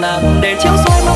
nàng để chiếu soi